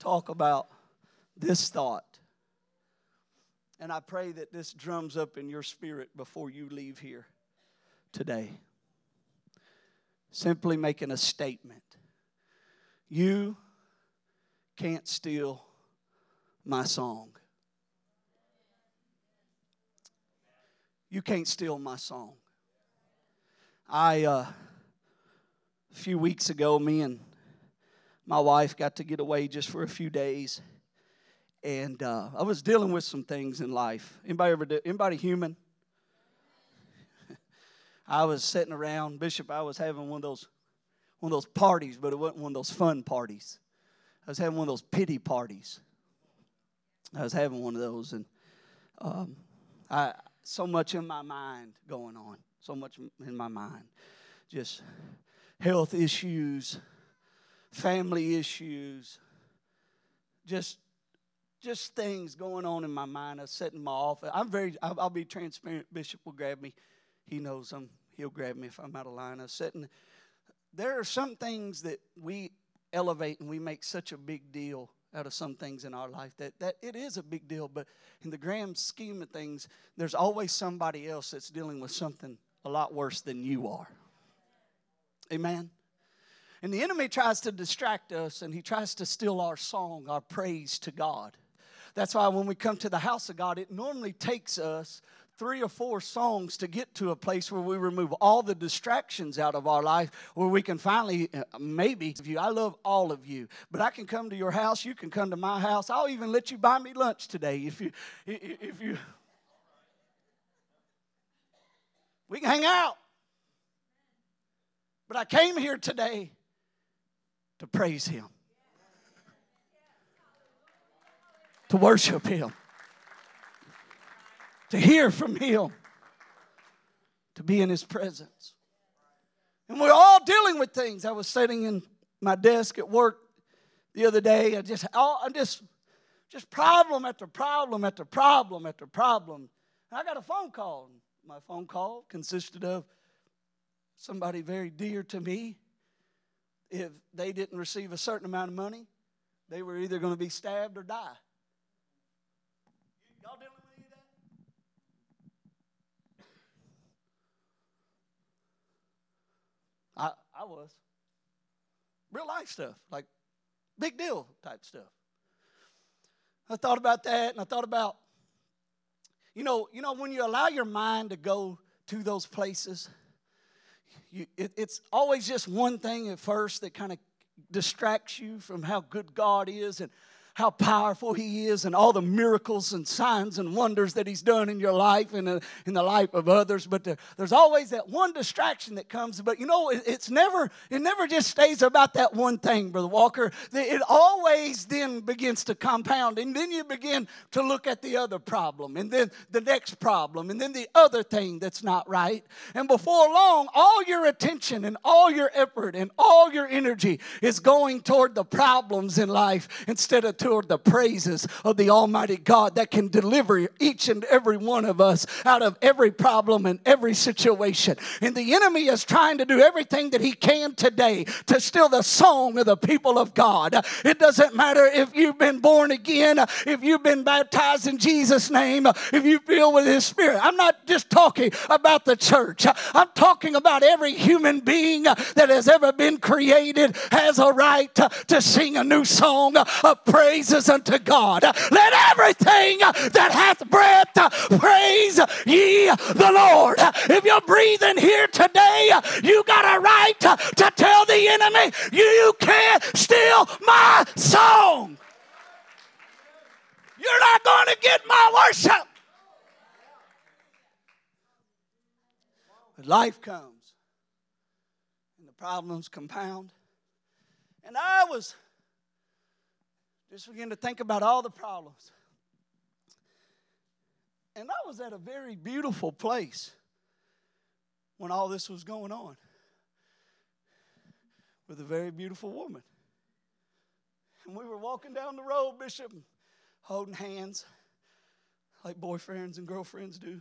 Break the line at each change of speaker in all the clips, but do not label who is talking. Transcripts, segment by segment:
talk about this thought. And I pray that this drums up in your spirit before you leave here today. Simply making a statement. You can't steal my song. You can't steal my song. I, uh, a few weeks ago, me and my wife got to get away just for a few days, and uh, I was dealing with some things in life. Anybody ever? Anybody human? I was sitting around, Bishop. I was having one of those, one of those parties, but it wasn't one of those fun parties. I was having one of those pity parties. I was having one of those, and um, I so much in my mind going on, so much in my mind, just health issues, family issues, just just things going on in my mind. I sit in my office. I'm very. I'll, I'll, be transparent. Bishop will grab me. He knows I'm. He'll grab me if I'm out of line. I sit in. There are some things that we elevate and we make such a big deal out of some things in our life that, that it is a big deal but in the grand scheme of things there's always somebody else that's dealing with something a lot worse than you are amen and the enemy tries to distract us and he tries to steal our song our praise to god that's why when we come to the house of god it normally takes us three or four songs to get to a place where we remove all the distractions out of our life, where we can finally, uh, maybe, you, I love all of you, but I can come to your house, you can come to my house. I'll even let you buy me lunch today if you, if you. We can hang out. But I came here today to praise Him, to worship Him to hear from Him, to be in His presence. And we're all dealing with things. I was sitting in my desk at work the other day. I just, I just, just problem after problem after problem after problem. And I got a phone call. My phone call consisted of somebody very dear to me. If they didn't receive a certain amount of money, they were either going to be stabbed or die. Y'all dealing with any of that? I, I was. Real life stuff, like big deal type stuff. I thought about that and I thought about, you know, you know, when you allow your mind to go to those places, you, it, it's always just one thing at first that kind of distracts you from how good God is and how powerful He is and all the miracles and signs and wonders that He's done in your life and uh, in the life of others. But there's always that one distraction that comes. But you know, it's never, it never just stays about that one thing, Brother Walker. It always then begins to compound. And then you begin to look at the other problem and then the next problem and then the other thing that's not right. And before long, all your attention and all your effort and all your energy is going toward the problems in life instead of toward the praises of the Almighty God that can deliver each and every one of us out of every problem and every situation. And the enemy is trying to do everything that he can today to steal the song of the people of God. It doesn't matter if you've been born again, if you've been baptized in Jesus' name, if you feel with his spirit. I'm not just talking about the church. I'm talking about every human being that has ever been created has a right to, sing a new song of praise praises unto God. Let everything that hath breath praise ye the Lord. If you're breathing here today, you got a right to tell the enemy, you can't steal my song. You're not going to get my worship. Life comes and the problems compound. And I was just begin to think about all the problems. And I was at a very beautiful place when all this was going on with a very beautiful woman. And we were walking down the road, Bishop, holding hands like boyfriends and girlfriends do.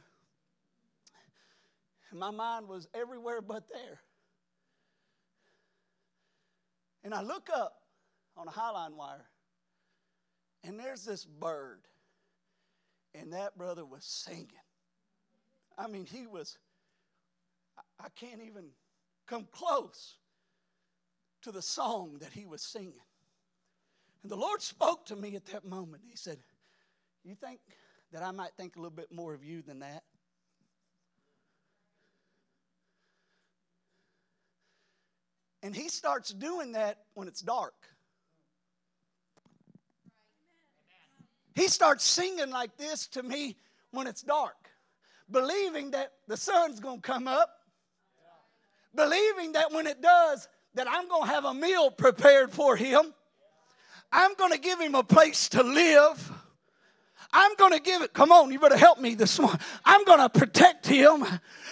And my mind was everywhere but there. And I look up on a highline wire And there's this bird, and that brother was singing. I mean, he was, I can't even come close to the song that he was singing. And the Lord spoke to me at that moment. He said, You think that I might think a little bit more of you than that? And he starts doing that when it's dark. He starts singing like this to me when it's dark, believing that the sun's to come up, believing that when it does, that I'm to have a meal prepared for him. I'm to give him a place to live. I'm going to give it. Come on, you better help me this morning. I'm going to protect him.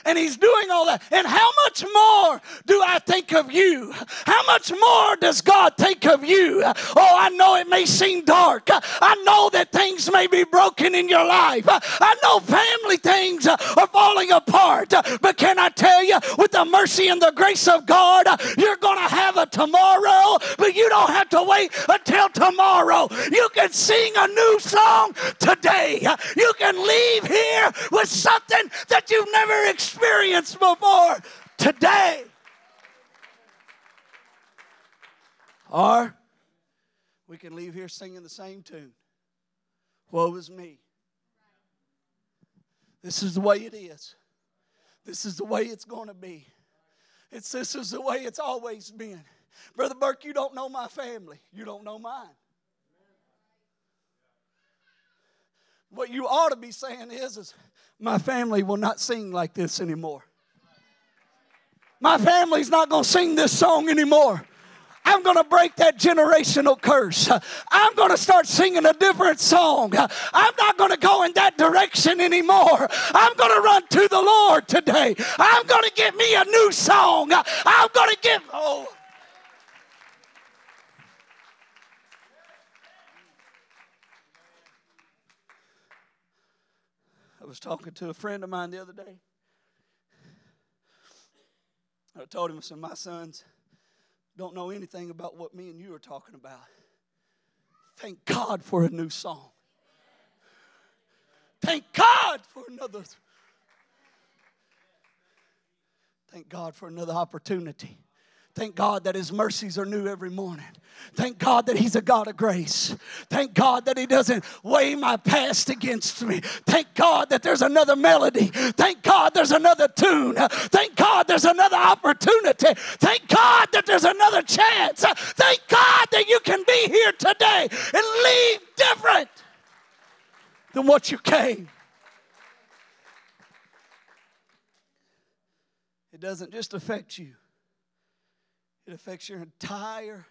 And he's doing all that. And how much more do I think of you? How much more does God think of you? Oh, I know it may seem dark. I know that things may be broken in your life. I know family things are falling apart. But can I tell you, with the mercy and the grace of God, you're going to have a tomorrow, but you don't have to wait until tomorrow. You can sing a new song today. You can leave here with something that you've never experienced before today. Or we can leave here singing the same tune. Woe is me. This is the way it is. This is the way it's going to be. It's this is the way it's always been. Brother Burk, you don't know my family. You don't know mine. What you ought to be saying is, is my family will not sing like this anymore. My family's not going to sing this song anymore. I'm going to break that generational curse. I'm going to start singing a different song. I'm not going to go in that direction anymore. I'm going to run to the Lord today. I'm going to get me a new song. I'm going to get, oh. Was talking to a friend of mine the other day. I told him, I said, My sons don't know anything about what me and you are talking about. Thank God for a new song. Thank God for another. Thank God for another opportunity. Thank God that His mercies are new every morning. Thank God that He's a God of grace. Thank God that He doesn't weigh my past against me. Thank God that there's another melody. Thank God there's another tune. Thank God there's another opportunity. Thank God that there's another chance. Thank God that you can be here today and leave different than what you came. It doesn't just affect you. It affects your entire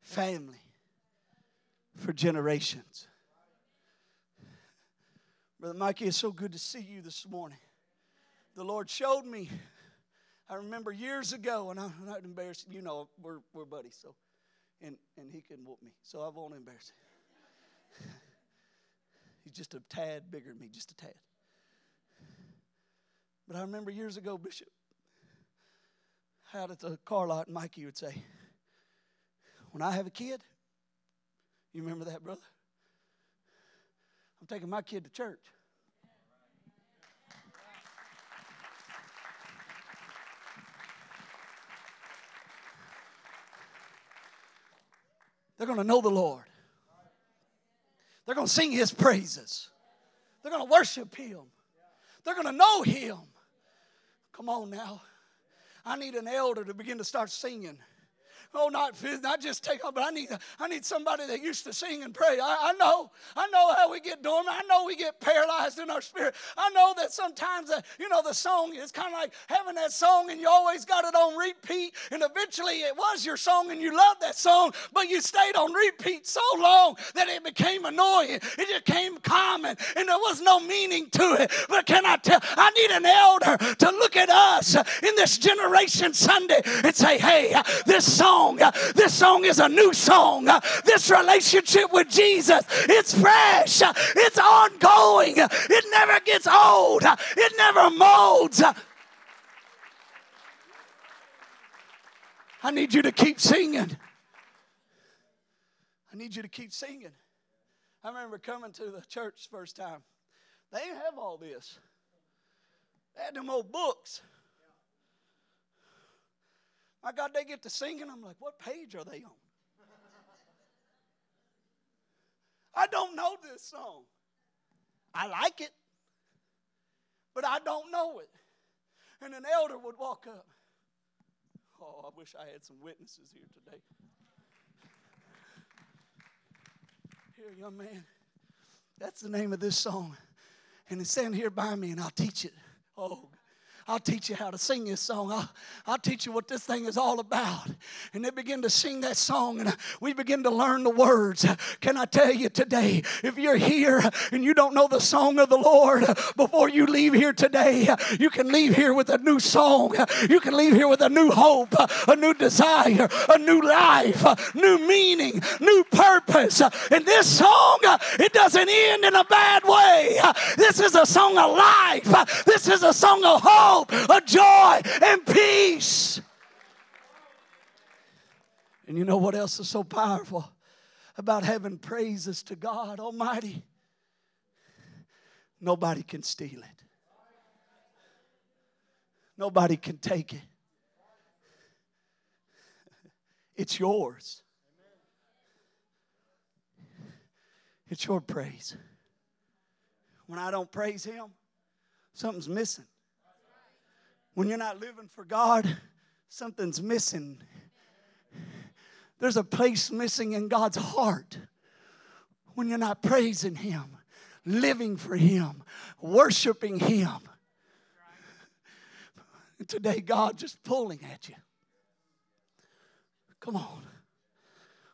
family for generations. Brother Mikey, it's so good to see you this morning. The Lord showed me. I remember years ago, and I'm not embarrassing. You know, we're, we're buddies, so and and he can whoop me, so I won't embarrass him. He's just a tad bigger than me, just a tad. But I remember years ago, Bishop, out at the car lot, and Mikey would say, When I have a kid, you remember that, brother? I'm taking my kid to church. They're going to know the Lord. They're going to sing His praises. They're going to worship Him. They're going to know Him. Come on now. I need an elder to begin to start singing. Oh, not, not just take on, but I need, I need somebody that used to sing and pray. I, I know, I know how we get dormant. I know we get paralyzed in our spirit. I know that sometimes, uh, you know, the song is kind of like having that song and you always got it on repeat. And eventually it was your song and you loved that song, but you stayed on repeat so long that it became annoying. It became common and there was no meaning to it. But can I tell, I need an elder to look at us in this generation Sunday and say, hey, this song song. Uh, this song is a new song. Uh, this relationship with Jesus, it's fresh, uh, it's ongoing, it never gets old, it never molds. I need you to keep singing. I need you to keep singing. I remember coming to the church first time. They didn't have all this. They had them old books. My God, they get to singing. I'm like, what page are they on? I don't know this song. I like it, but I don't know it. And an elder would walk up. Oh, I wish I had some witnesses here today. Here, young man, that's the name of this song. And it's stand here by me and I'll teach it. Oh, I'll teach you how to sing this song. I'll, I'll teach you what this thing is all about. And they begin to sing that song, and we begin to learn the words. Can I tell you today, if you're here and you don't know the song of the Lord, before you leave here today, you can leave here with a new song. You can leave here with a new hope, a new desire, a new life, new meaning, new purpose. And this song, it doesn't end in a bad way. This is a song of life. This is a song of hope hope, a joy, and peace. And you know what else is so powerful about having praises to God Almighty? Nobody can steal it. Nobody can take it. It's yours. It's your praise. When I don't praise Him, something's missing. When you're not living for God, something's missing. There's a place missing in God's heart when you're not praising Him, living for Him, worshiping Him. And today, God just pulling at you. Come on.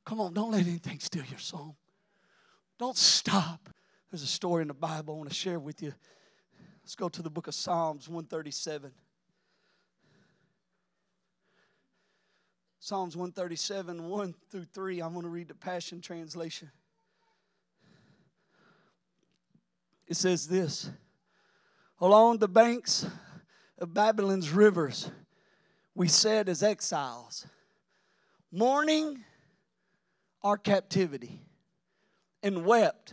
Come on, don't let anything steal your song. Don't stop. There's a story in the Bible I want to share with you. Let's go to the book of Psalms 137. Psalms 137, 1 through 3. I'm going to read the Passion Translation. It says this Along the banks of Babylon's rivers, we sat as exiles, mourning our captivity, and wept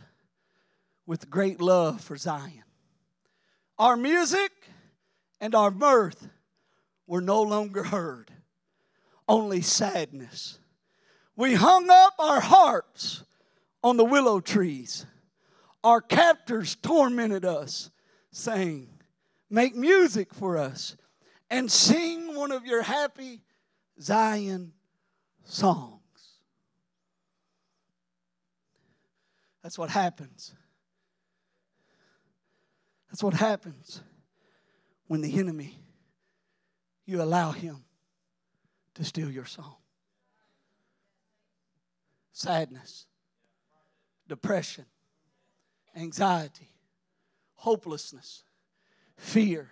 with great love for Zion. Our music and our mirth were no longer heard only sadness. We hung up our harps on the willow trees. Our captors tormented us, saying, Make music for us and sing one of your happy Zion songs. That's what happens. That's what happens when the enemy, you allow him to steal your song. Sadness, depression, anxiety, hopelessness, fear.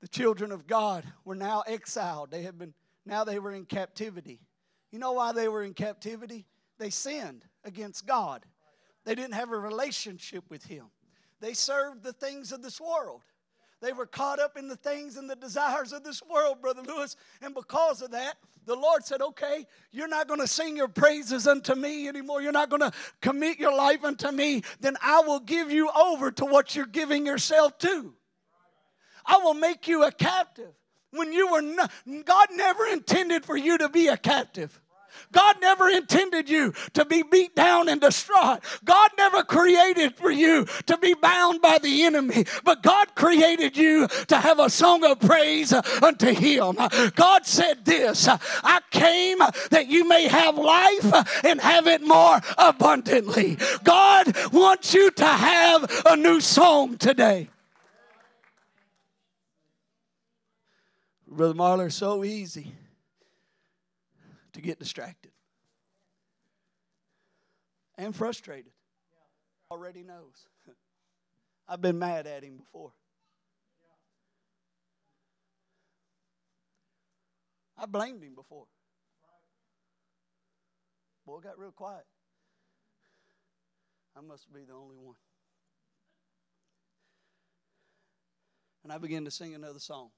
The children of God were now exiled. They had been now they were in captivity. You know why they were in captivity? They sinned against God. They didn't have a relationship with him. They served the things of this world. They were caught up in the things and the desires of this world, Brother Lewis. And because of that, the Lord said, Okay, you're not going to sing your praises unto me anymore. You're not going to commit your life unto me. Then I will give you over to what you're giving yourself to. I will make you a captive. When you were not, God never intended for you to be a captive. God never intended you to be beat down and distraught. God never created for you to be bound by the enemy, but God created you to have a song of praise unto Him. God said this I came that you may have life and have it more abundantly. God wants you to have a new song today. Brother Marler, so easy get distracted and frustrated. Already knows. I've been mad at him before. I blamed him before. Boy, got real quiet. I must be the only one. And I began to sing another song.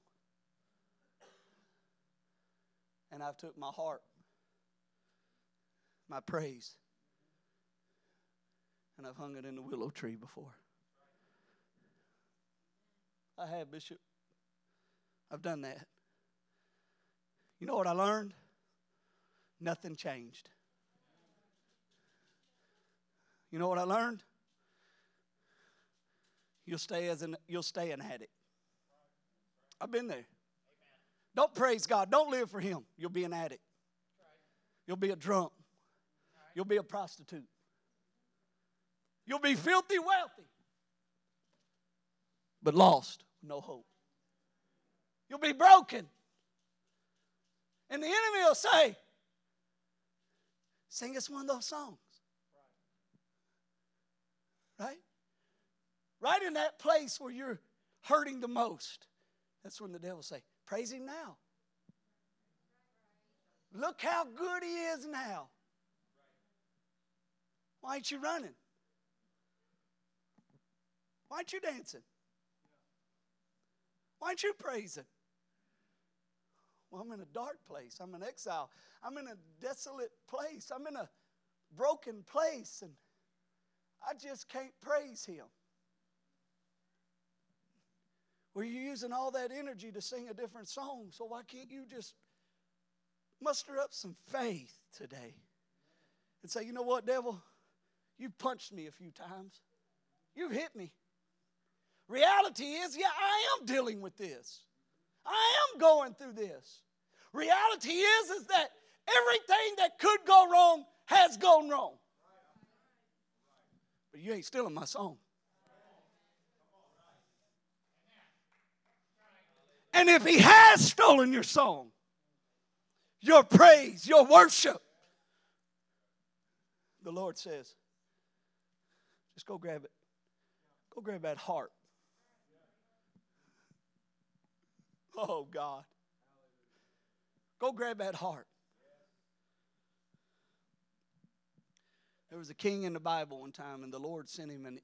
And I took my heart my praise. And I've hung it in the willow tree before. I have, Bishop. I've done that. You know what I learned? Nothing changed. You know what I learned? You'll stay as an you'll stay an addict. I've been there. Don't praise God. Don't live for Him. You'll be an addict. You'll be a drunk. You'll be a prostitute. You'll be filthy wealthy, but lost, no hope. You'll be broken. And the enemy will say, Sing us one of those songs. Right? Right in that place where you're hurting the most. That's when the devil say, Praise him now. Look how good he is now. Why ain't you running? Why aren't you dancing? Why aren't you praising? Well, I'm in a dark place. I'm in exile. I'm in a desolate place. I'm in a broken place, and I just can't praise Him. Well, you're using all that energy to sing a different song, so why can't you just muster up some faith today and say, you know what, devil? You've punched me a few times, you've hit me. Reality is, yeah, I am dealing with this. I am going through this. Reality is, is that everything that could go wrong has gone wrong. But you ain't stealing my song. And if he has stolen your song, your praise, your worship, the Lord says, go grab it. Go grab that harp. Oh, God. Go grab that harp. There was a king in the Bible one time, and the Lord sent him an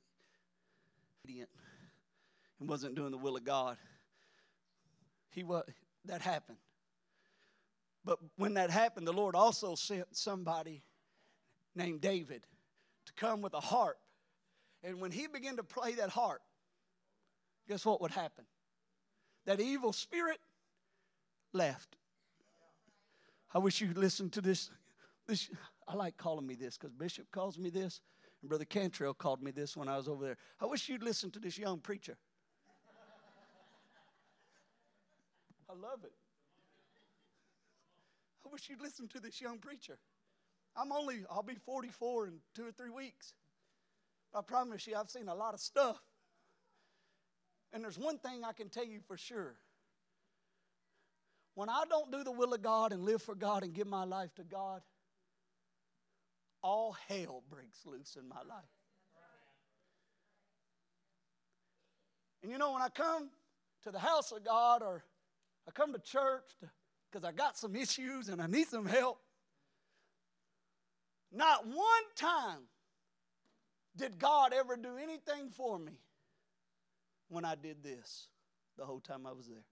idiot and wasn't doing the will of God. He was that happened. But when that happened, the Lord also sent somebody named David to come with a harp. And when he began to play that harp, guess what would happen? That evil spirit left. I wish you'd listen to this. this I like calling me this because Bishop calls me this, and Brother Cantrell called me this when I was over there. I wish you'd listen to this young preacher. I love it. I wish you'd listen to this young preacher. I'm only, I'll be 44 in two or three weeks. I promise you, I've seen a lot of stuff. And there's one thing I can tell you for sure. When I don't do the will of God and live for God and give my life to God, all hell breaks loose in my life. And you know, when I come to the house of God or I come to church because I got some issues and I need some help, not one time did God ever do anything for me when I did this the whole time I was there.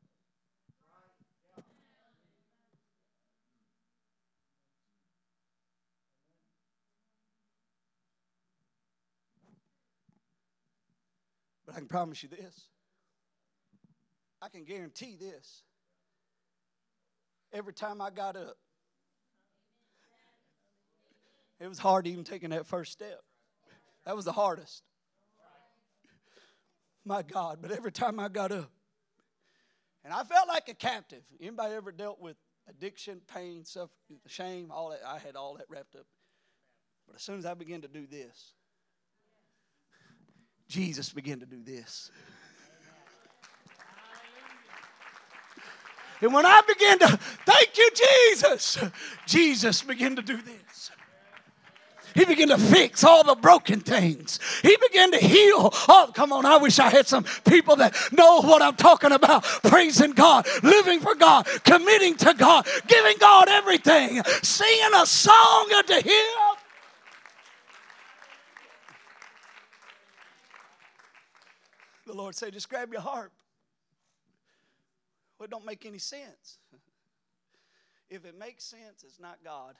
But I can promise you this. I can guarantee this. Every time I got up, it was hard even taking that first step. That was the hardest. My God, but every time I got up, and I felt like a captive. Anybody ever dealt with addiction, pain, suffering, shame, all that? I had all that wrapped up. But as soon as I began to do this, Jesus began to do this. And when I began to thank you, Jesus, Jesus began to do this. He began to fix all the broken things. He began to heal. Oh, come on. I wish I had some people that know what I'm talking about. Praising God, living for God, committing to God, giving God everything, singing a song unto Him. The Lord said, just grab your harp. Well, it don't make any sense. if it makes sense, it's not God.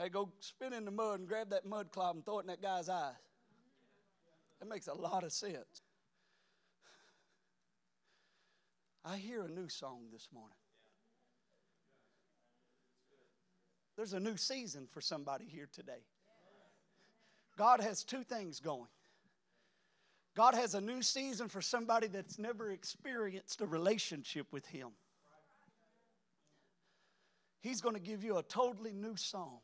Hey, go spin in the mud and grab that mud cloud and throw it in that guy's eyes. That makes a lot of sense. I hear a new song this morning. There's a new season for somebody here today. God has two things going. God has a new season for somebody that's never experienced a relationship with Him. He's going to give you a totally new song.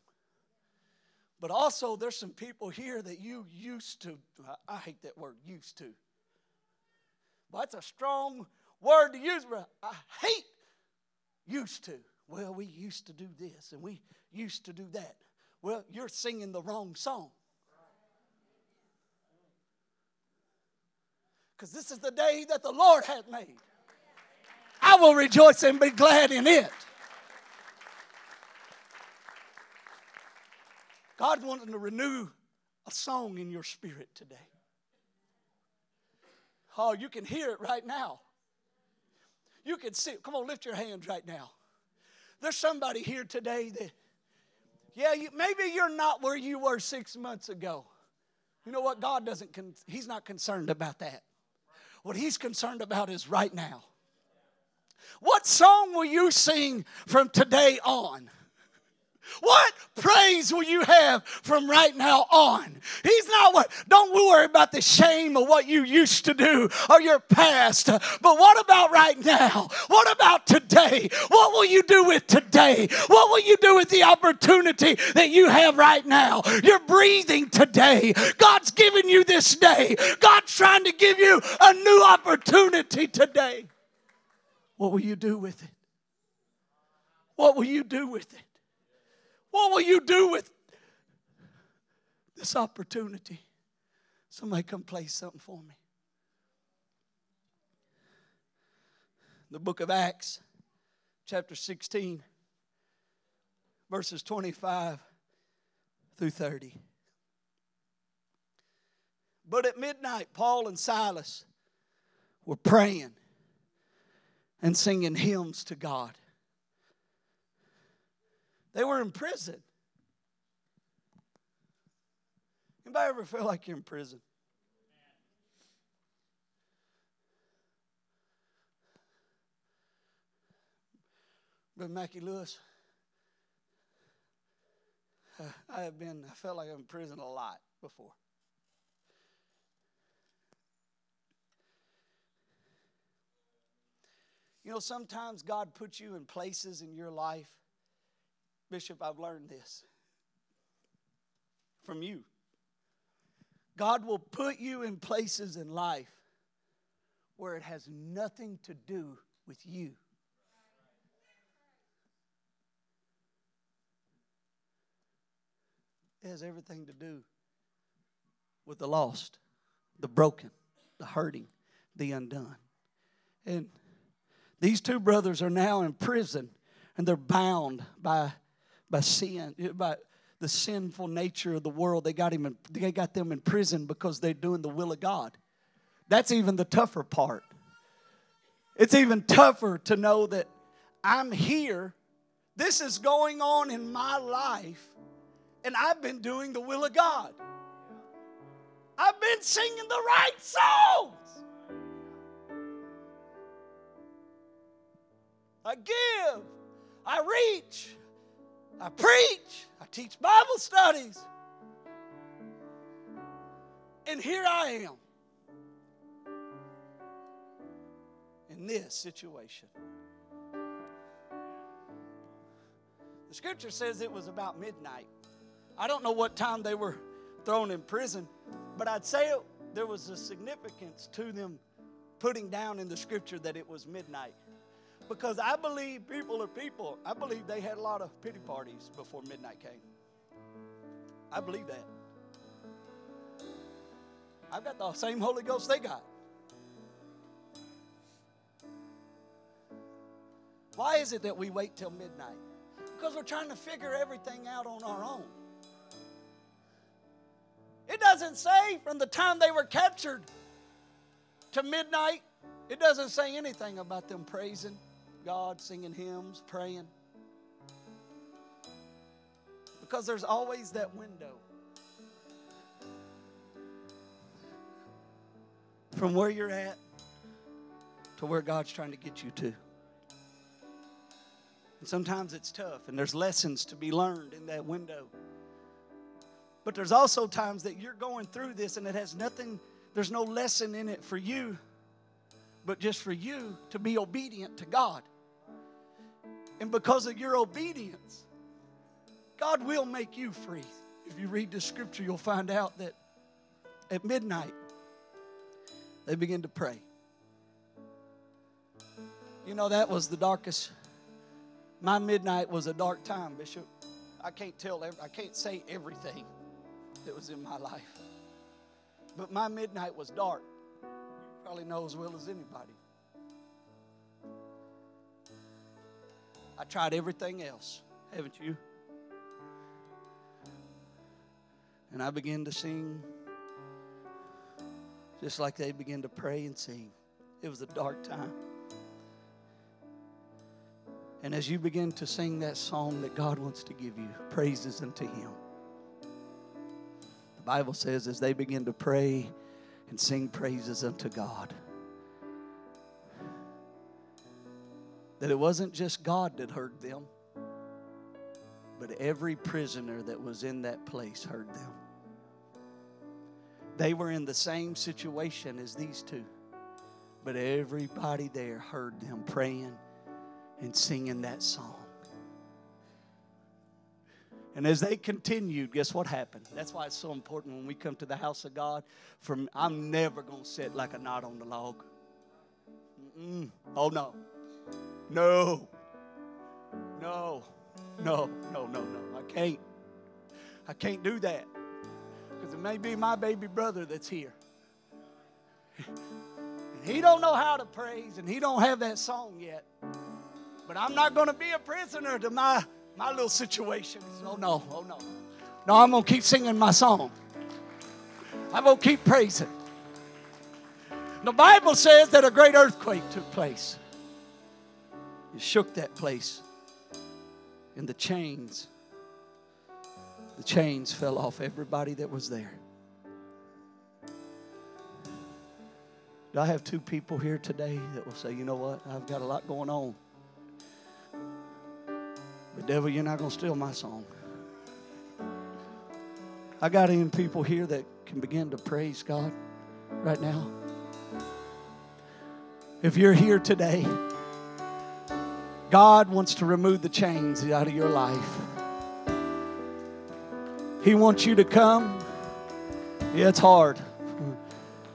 But also, there's some people here that you used to, I hate that word, used to. But that's a strong word to use, but I hate used to. Well, we used to do this and we used to do that. Well, you're singing the wrong song. Because this is the day that the Lord hath made. I will rejoice and be glad in it. God wanting to renew a song in your spirit today. Oh, you can hear it right now. You can see it. Come on, lift your hands right now. There's somebody here today that, yeah, you, maybe you're not where you were six months ago. You know what? God doesn't, con- He's not concerned about that. What He's concerned about is right now. What song will you sing from today on? What praise will you have from right now on? He's not what, don't worry about the shame of what you used to do or your past. But what about right now? What about today? What will you do with today? What will you do with the opportunity that you have right now? You're breathing today. God's giving you this day. God's trying to give you a new opportunity today. What will you do with it? What will you do with it? What will you do with this opportunity? Somebody come play something for me. The book of Acts, chapter 16, verses 25 through 30. But at midnight, Paul and Silas were praying and singing hymns to God. They were in prison. Anybody ever feel like you're in prison? Brother Mackie Lewis, uh, I have been, I felt like I'm in prison a lot before. You know, sometimes God puts you in places in your life Bishop, I've learned this from you. God will put you in places in life where it has nothing to do with you. It has everything to do with the lost, the broken, the hurting, the undone. And these two brothers are now in prison and they're bound by by sin, eh, by the sinful nature of the world. They got him in, they got them in prison because they're doing the will of God. That's even the tougher part. It's even tougher to know that I'm here. This is going on in my life, and I've been doing the will of God. I've been singing the right songs. I give, I reach, I preach, I teach Bible studies. And here I am in this situation. The scripture says it was about midnight. I don't know what time they were thrown in prison, but I'd say it, there was a significance to them putting down in the scripture that it was midnight. Because I believe people are people. I believe they had a lot of pity parties before midnight came. I believe that. I've got the same Holy Ghost they got. Why is it that we wait till midnight? Because we're trying to figure everything out on our own. It doesn't say from the time they were captured to midnight, it doesn't say anything about them praising, God, singing hymns, praying. Because there's always that window. From where you're at to where God's trying to get you to. And sometimes it's tough, and there's lessons to be learned in that window. But there's also times that you're going through this and it has nothing, there's no lesson in it for you, but just for you to be obedient to God. And because of your obedience, God will make you free. If you read the scripture, you'll find out that at midnight, they begin to pray. You know, that was the darkest. My midnight was a dark time, Bishop. I can't tell, I can't say everything that was in my life. But my midnight was dark. You probably know as well as anybody. I tried everything else, haven't you? And I began to sing just like they began to pray and sing. It was a dark time. And as you begin to sing that song that God wants to give you, praises unto Him. The Bible says as they begin to pray and sing praises unto God, that it wasn't just God that heard them, but every prisoner that was in that place heard them. They were in the same situation as these two, but everybody there heard them praying and singing that song. And as they continued, guess what happened? That's why it's so important when we come to the house of God. From I'm never gonna sit like a knot on the log. Mm-mm. Oh no, no, no, no, no, no, no. I can't. I can't do that because it may be my baby brother that's here. And he don't know how to praise, and he don't have that song yet. But I'm not going to be a prisoner to my, my little situation. Oh, no, oh, no. No, I'm going to keep singing my song. I'm going to keep praising. The Bible says that a great earthquake took place. Shook that place. And the chains, the chains fell off everybody that was there. Do I have two people here today that will say, you know what? I've got a lot going on. But, devil, you're not going to steal my song. I got even people here that can begin to praise God right now. If you're here today, God wants to remove the chains out of your life. He wants you to come. Yeah, it's hard.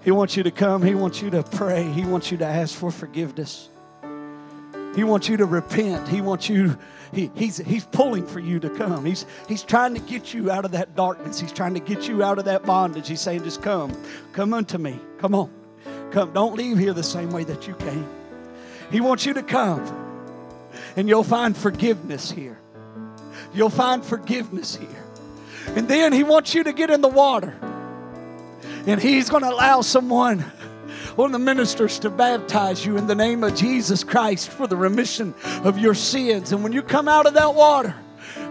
He wants you to come. He wants you to pray. He wants you to ask for forgiveness. He wants you to repent. He wants you, he, he's, he's pulling for you to come. He's, he's trying to get you out of that darkness. He's trying to get you out of that bondage. He's saying, just come. Come unto me. Come on. Come. Don't leave here the same way that you came. He wants you to come. And you'll find forgiveness here. You'll find forgiveness here. And then he wants you to get in the water. And he's going to allow someone one of the ministers to baptize you in the name of Jesus Christ for the remission of your sins. And when you come out of that water,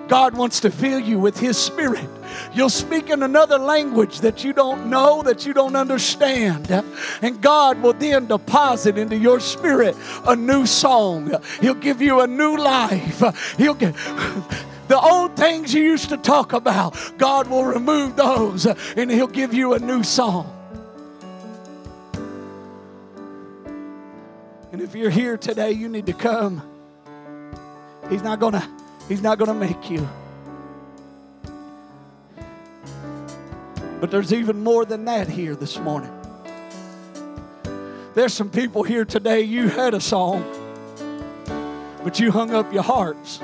God wants to fill you with His Spirit. You'll speak in another language that you don't know, that you don't understand. And God will then deposit into your spirit a new song. He'll give you a new life. He'll give. The old things you used to talk about, God will remove those and He'll give you a new song. And if you're here today, you need to come. He's not gonna, he's not gonna make you. But there's even more than that here this morning. There's some people here today, you had a song, but you hung up your hearts.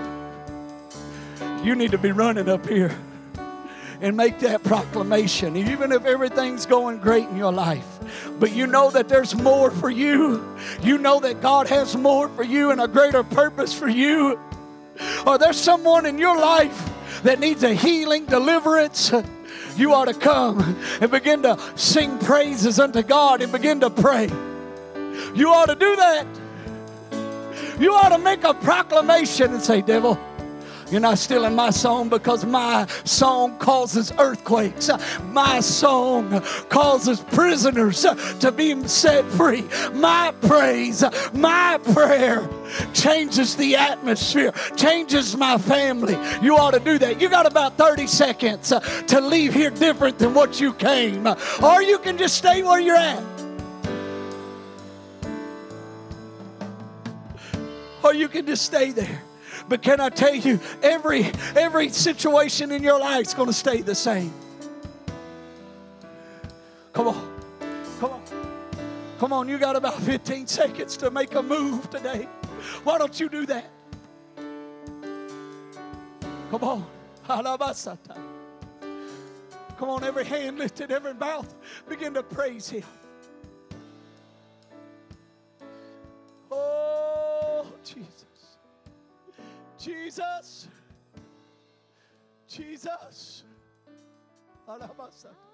You need to be running up here and make that proclamation, even if everything's going great in your life. But you know that there's more for you. You know that God has more for you and a greater purpose for you. Or there's someone in your life that needs a healing, deliverance. You ought to come and begin to sing praises unto God and begin to pray. You ought to do that. You ought to make a proclamation and say, Devil, You're not stealing my song because my song causes earthquakes. My song causes prisoners to be set free. My praise, my prayer changes the atmosphere, changes my family. You ought to do that. You got about 30 seconds to leave here different than what you came, or you can just stay where you're at. Or you can just stay there. But can I tell you, every every situation in your life is going to stay the same. Come on. Come on. Come on, you got about 15 seconds to make a move today. Why don't you do that? Come on. Come on, every hand lifted, every mouth begin to praise Him. Oh, Jesus. Jesus. Jesus. Come